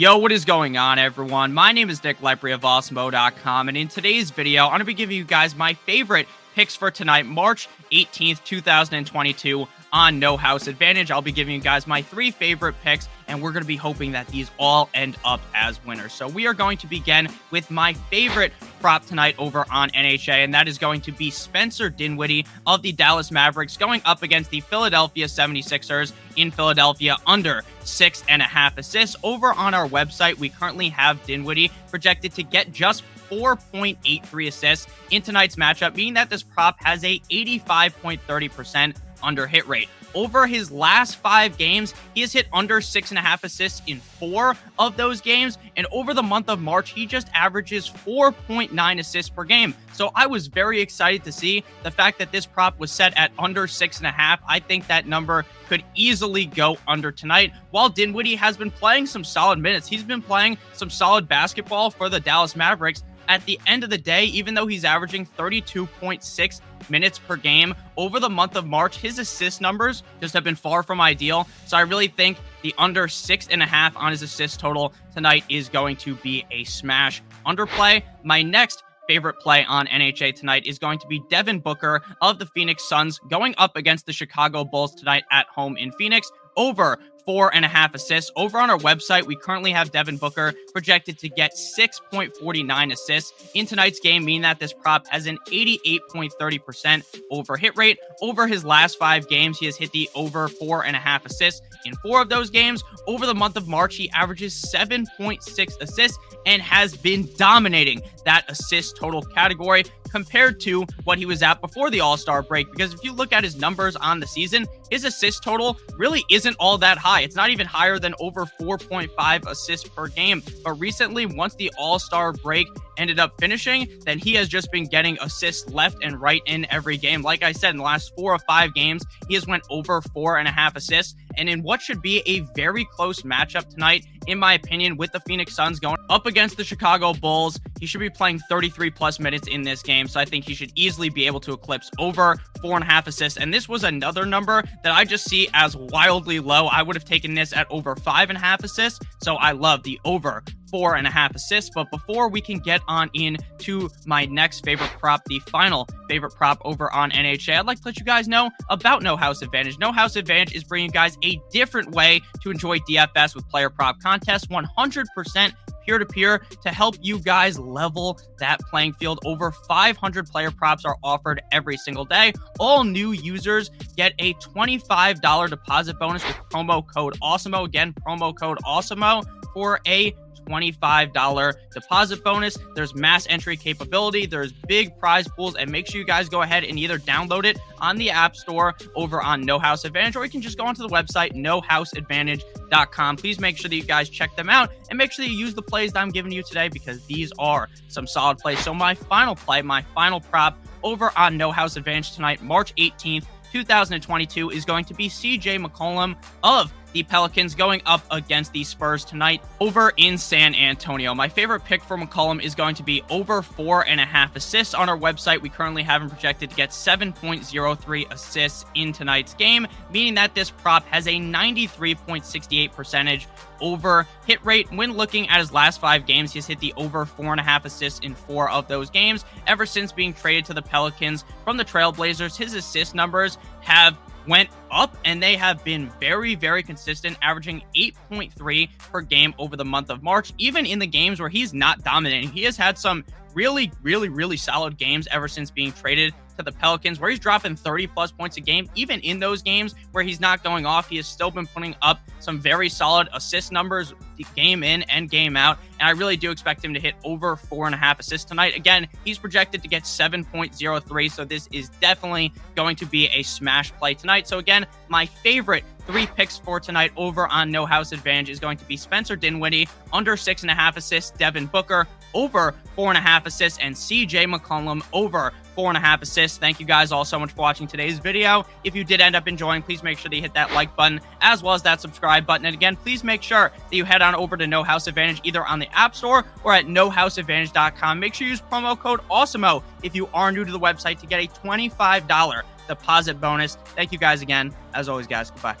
Yo, what is going on, everyone? My name is Nick Lepri of Awesemo.com, and in today's video, I'm going to be giving you guys my favorite picks for tonight, March 18th, 2022, on No House Advantage. I'll be giving you guys my three favorite picks, and we're going to be hoping that these all end up as winners. So we are going to begin with my favorite prop tonight over on NHA, and that is going to be Spencer Dinwiddie of the Dallas Mavericks going up against the Philadelphia 76ers in Philadelphia under six and a half assists. Over on our website, we currently have Dinwiddie projected to get just 4.83 assists in tonight's matchup, meaning that this prop has a 85.30% under hit rate. Over his last five games, he has hit under six and a half assists in four of those games. And over the month of March, he just averages 4.9 assists per game. So I was very excited to see the fact that this prop was set at under six and a half. I think that number could easily go under tonight. While Dinwiddie has been playing some solid minutes, he's been playing some solid basketball for the Dallas Mavericks at the end of the day, even though he's averaging 32.6 minutes per game over the month of March, his assist numbers just have been far from ideal. So I really think the under six and a half on his assist total tonight is going to be a smash underplay. My next favorite play on NHA tonight is going to be Devin Booker of the Phoenix Suns going up against the Chicago Bulls tonight at home in Phoenix over four and a half assists. Over on our website, we currently have Devin Booker projected to get 6.49 assists in tonight's game, meaning that this prop has an 88.30% over hit rate. Over his last five games, he has hit the over four and a half assists. In four of those games, over the month of March, he averages 7.6 assists and has been dominating that assist total category compared to what he was at before the All Star break. Because if you look at his numbers on the season, his assist total really isn't all that high. It's not even higher than over 4.5 assists per game. But recently, once the All Star break ended up finishing, then he has just been getting assists left and right in every game. Like I said, in the last four or five games, he has went over four and a half assists. And in what should be a very close matchup tonight, in my opinion, with the Phoenix Suns going up against the Chicago Bulls, he should be playing 33 plus minutes in this game. So I think he should easily be able to eclipse over four and a half assists. And this was another number that I just see as wildly low. I would have taken this at over five and a half assists. So I love the over four and a half assists. But before we can get on in to my next favorite prop, the final favorite prop over on NHA, I'd like to let you guys know about No House Advantage. No House Advantage is bringing you guys a different way to enjoy DFS with player prop contests 100% peer to peer to help you guys level that playing field. Over 500 player props are offered every single day. All new users get a $25 deposit bonus with promo code AWESEMO. Again, promo code AWESEMO for a $25 deposit bonus. There's mass entry capability, there's big prize pools, and make sure you guys go ahead and either download it on the App Store over on No House Advantage, or you can just go onto the website, nohouseadvantage.com. Please make sure that you guys check them out and make sure that you use the plays that I'm giving you today because these are some solid plays. So, my final play, my final prop over on No House Advantage tonight, March 18th. 2022 is going to be CJ McCollum of the Pelicans going up against the Spurs tonight over in San Antonio. My favorite pick for McCollum is going to be over four and a half assists on our website. We currently have him projected to get 7.03 assists in tonight's game, meaning that this prop has a 93.68 percentage over hit rate. When looking at his last five games, he's hit the over four and a half assists in four of those games. Ever since being traded to the Pelicans from the Trailblazers, his assist numbers have went up and they have been very, very consistent, averaging 8.3 per game over the month of March, even in the games where he's not dominating. He has had some really, really, really solid games ever since being traded to the Pelicans, where he's dropping 30 plus points a game. Even in those games where he's not going off, he has still been putting up some very solid assist numbers game in and game out. And I really do expect him to hit over four and a half assists tonight. Again, he's projected to get 7.03. So this is definitely going to be a smash play tonight. So again, my favorite three picks for tonight over on No House Advantage is going to be Spencer Dinwiddie, under six and a half assists, Devin Booker, over four and a half assists, and CJ McCollum over four and a half assists. Thank you guys all so much for watching today's video. If you did end up enjoying, please make sure you hit that like button as well as that subscribe button. And again, please make sure that you head on over to No House Advantage either on the App Store or at nohouseadvantage.com. Make sure you use promo code AWESEMO if you are new to the website to get a $25 deposit bonus. Thank you guys again. As always, guys, goodbye.